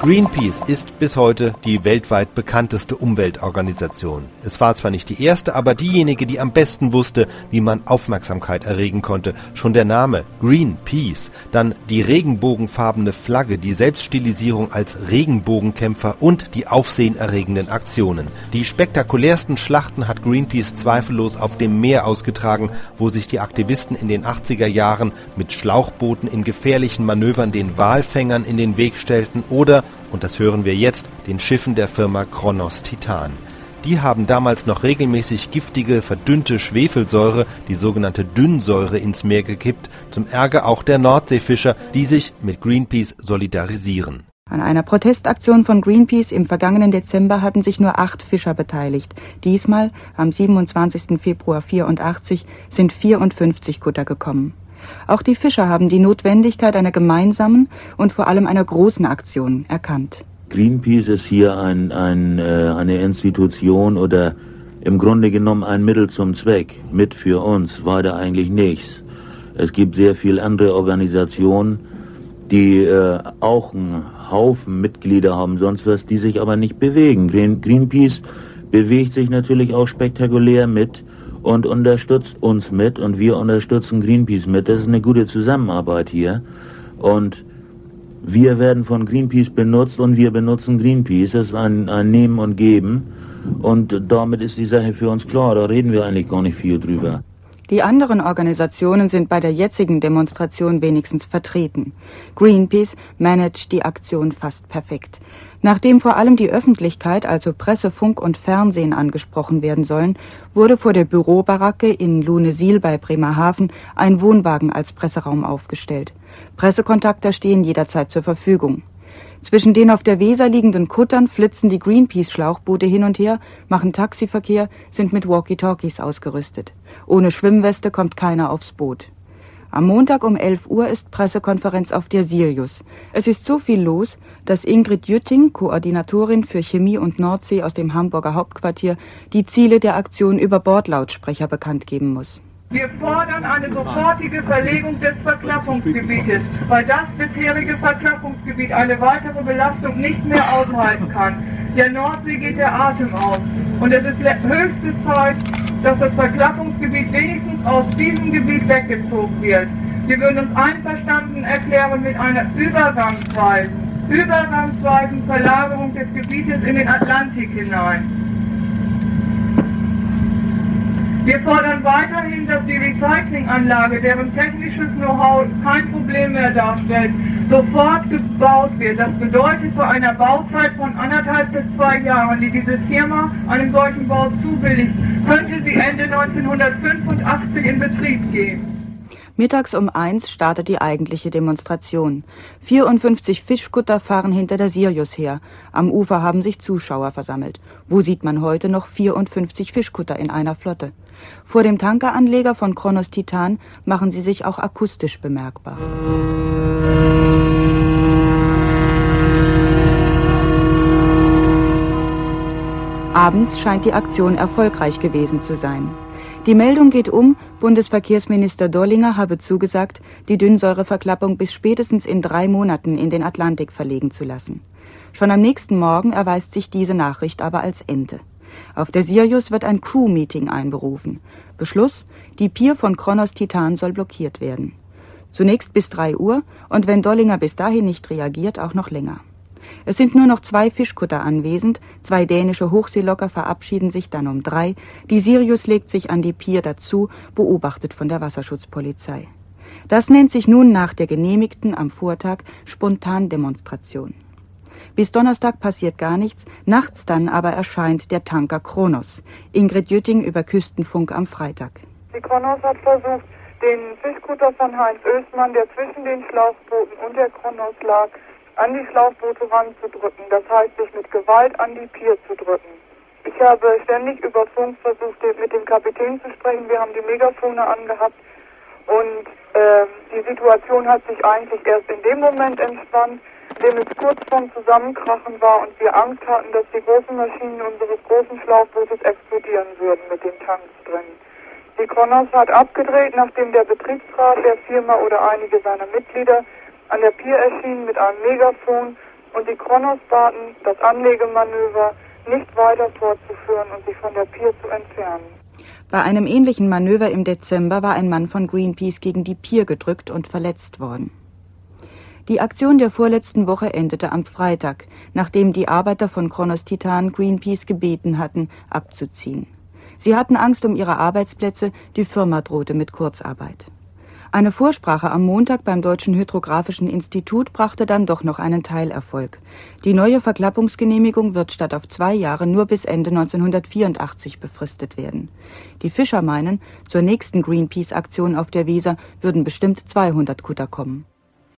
Greenpeace ist bis heute die weltweit bekannteste Umweltorganisation. Es war zwar nicht die erste, aber diejenige, die am besten wusste, wie man Aufmerksamkeit erregen konnte. Schon der Name Greenpeace, dann die regenbogenfarbene Flagge, die Selbststilisierung als Regenbogenkämpfer und die aufsehenerregenden Aktionen. Die spektakulärsten Schlachten hat Greenpeace zweifellos auf dem Meer ausgetragen, wo sich die Aktivisten in den 80er Jahren mit Schlauchbooten in gefährlichen Manövern den Walfängern in den Weg stellten oder und das hören wir jetzt, den Schiffen der Firma Kronos Titan. Die haben damals noch regelmäßig giftige, verdünnte Schwefelsäure, die sogenannte Dünnsäure, ins Meer gekippt, zum Ärger auch der Nordseefischer, die sich mit Greenpeace solidarisieren. An einer Protestaktion von Greenpeace im vergangenen Dezember hatten sich nur acht Fischer beteiligt. Diesmal, am 27. Februar 84, sind 54 Kutter gekommen. Auch die Fischer haben die Notwendigkeit einer gemeinsamen und vor allem einer großen Aktion erkannt. Greenpeace ist hier ein, ein, äh, eine Institution oder im Grunde genommen ein Mittel zum Zweck. Mit für uns weiter eigentlich nichts. Es gibt sehr viele andere Organisationen, die äh, auch einen Haufen Mitglieder haben, sonst was, die sich aber nicht bewegen. Green, Greenpeace bewegt sich natürlich auch spektakulär mit und unterstützt uns mit und wir unterstützen Greenpeace mit. Das ist eine gute Zusammenarbeit hier. Und wir werden von Greenpeace benutzt und wir benutzen Greenpeace. Das ist ein, ein Nehmen und Geben. Und damit ist die Sache für uns klar. Da reden wir eigentlich gar nicht viel drüber. Die anderen Organisationen sind bei der jetzigen Demonstration wenigstens vertreten. Greenpeace managt die Aktion fast perfekt. Nachdem vor allem die Öffentlichkeit, also Presse, Funk und Fernsehen angesprochen werden sollen, wurde vor der Bürobaracke in Lunesil bei Bremerhaven ein Wohnwagen als Presseraum aufgestellt. Pressekontakter stehen jederzeit zur Verfügung. Zwischen den auf der Weser liegenden Kuttern flitzen die Greenpeace-Schlauchboote hin und her, machen Taxiverkehr, sind mit Walkie-Talkies ausgerüstet. Ohne Schwimmweste kommt keiner aufs Boot. Am Montag um 11 Uhr ist Pressekonferenz auf der Sirius. Es ist so viel los, dass Ingrid Jütting, Koordinatorin für Chemie und Nordsee aus dem Hamburger Hauptquartier, die Ziele der Aktion über Bordlautsprecher bekannt geben muss. Wir fordern eine sofortige Verlegung des Verklappungsgebietes, weil das bisherige Verklappungsgebiet eine weitere Belastung nicht mehr aushalten kann. Der Nordsee geht der Atem aus und es ist höchste Zeit, dass das Verklappungsgebiet wenigstens aus diesem Gebiet weggezogen wird. Wir würden uns einverstanden erklären mit einer übergangsweisen, übergangsweisen Verlagerung des Gebietes in den Atlantik hinein. Wir fordern weiterhin, dass die Recyclinganlage, deren technisches Know-how kein Problem mehr darstellt, sofort gebaut wird. Das bedeutet, vor einer Bauzeit von anderthalb bis zwei Jahren, die diese Firma einem solchen Bau zubilligt, könnte sie Ende 1985 in Betrieb gehen. Mittags um eins startet die eigentliche Demonstration. 54 Fischkutter fahren hinter der Sirius her. Am Ufer haben sich Zuschauer versammelt. Wo sieht man heute noch 54 Fischkutter in einer Flotte? Vor dem Tankeranleger von Kronos Titan machen sie sich auch akustisch bemerkbar. Abends scheint die Aktion erfolgreich gewesen zu sein. Die Meldung geht um, Bundesverkehrsminister Dollinger habe zugesagt, die Dünnsäureverklappung bis spätestens in drei Monaten in den Atlantik verlegen zu lassen. Schon am nächsten Morgen erweist sich diese Nachricht aber als Ente. Auf der Sirius wird ein Crew-Meeting einberufen. Beschluss, die Pier von Kronos Titan soll blockiert werden. Zunächst bis drei Uhr und wenn Dollinger bis dahin nicht reagiert, auch noch länger. Es sind nur noch zwei Fischkutter anwesend, zwei dänische Hochseelocker verabschieden sich dann um drei, die Sirius legt sich an die Pier dazu, beobachtet von der Wasserschutzpolizei. Das nennt sich nun nach der genehmigten am Vortag Spontandemonstration. Bis Donnerstag passiert gar nichts, nachts dann aber erscheint der Tanker Kronos. Ingrid Jütting über Küstenfunk am Freitag. Die Kronos hat versucht, den Fischkutter von Heinz Östmann, der zwischen den Schlauchbooten und der Kronos lag, an die Schlauchboote ranzudrücken. Das heißt, sich mit Gewalt an die Pier zu drücken. Ich habe ständig über Funk versucht, mit dem Kapitän zu sprechen. Wir haben die Megafone angehabt und äh, die Situation hat sich eigentlich erst in dem Moment entspannt, dem es kurz vorm Zusammenkrachen war und wir Angst hatten, dass die großen Maschinen unseres großen Schlauchbootes explodieren würden mit den Tanks drin. Die Kronos hat abgedreht, nachdem der Betriebsrat der Firma oder einige seiner Mitglieder an der Pier erschienen mit einem Megafon und die Kronos baten, das Anlegemanöver nicht weiter fortzuführen und sich von der Pier zu entfernen. Bei einem ähnlichen Manöver im Dezember war ein Mann von Greenpeace gegen die Pier gedrückt und verletzt worden. Die Aktion der vorletzten Woche endete am Freitag, nachdem die Arbeiter von Kronos Titan Greenpeace gebeten hatten, abzuziehen. Sie hatten Angst um ihre Arbeitsplätze, die Firma drohte mit Kurzarbeit. Eine Vorsprache am Montag beim Deutschen Hydrographischen Institut brachte dann doch noch einen Teilerfolg. Die neue Verklappungsgenehmigung wird statt auf zwei Jahre nur bis Ende 1984 befristet werden. Die Fischer meinen, zur nächsten Greenpeace-Aktion auf der Weser würden bestimmt 200 Kutter kommen.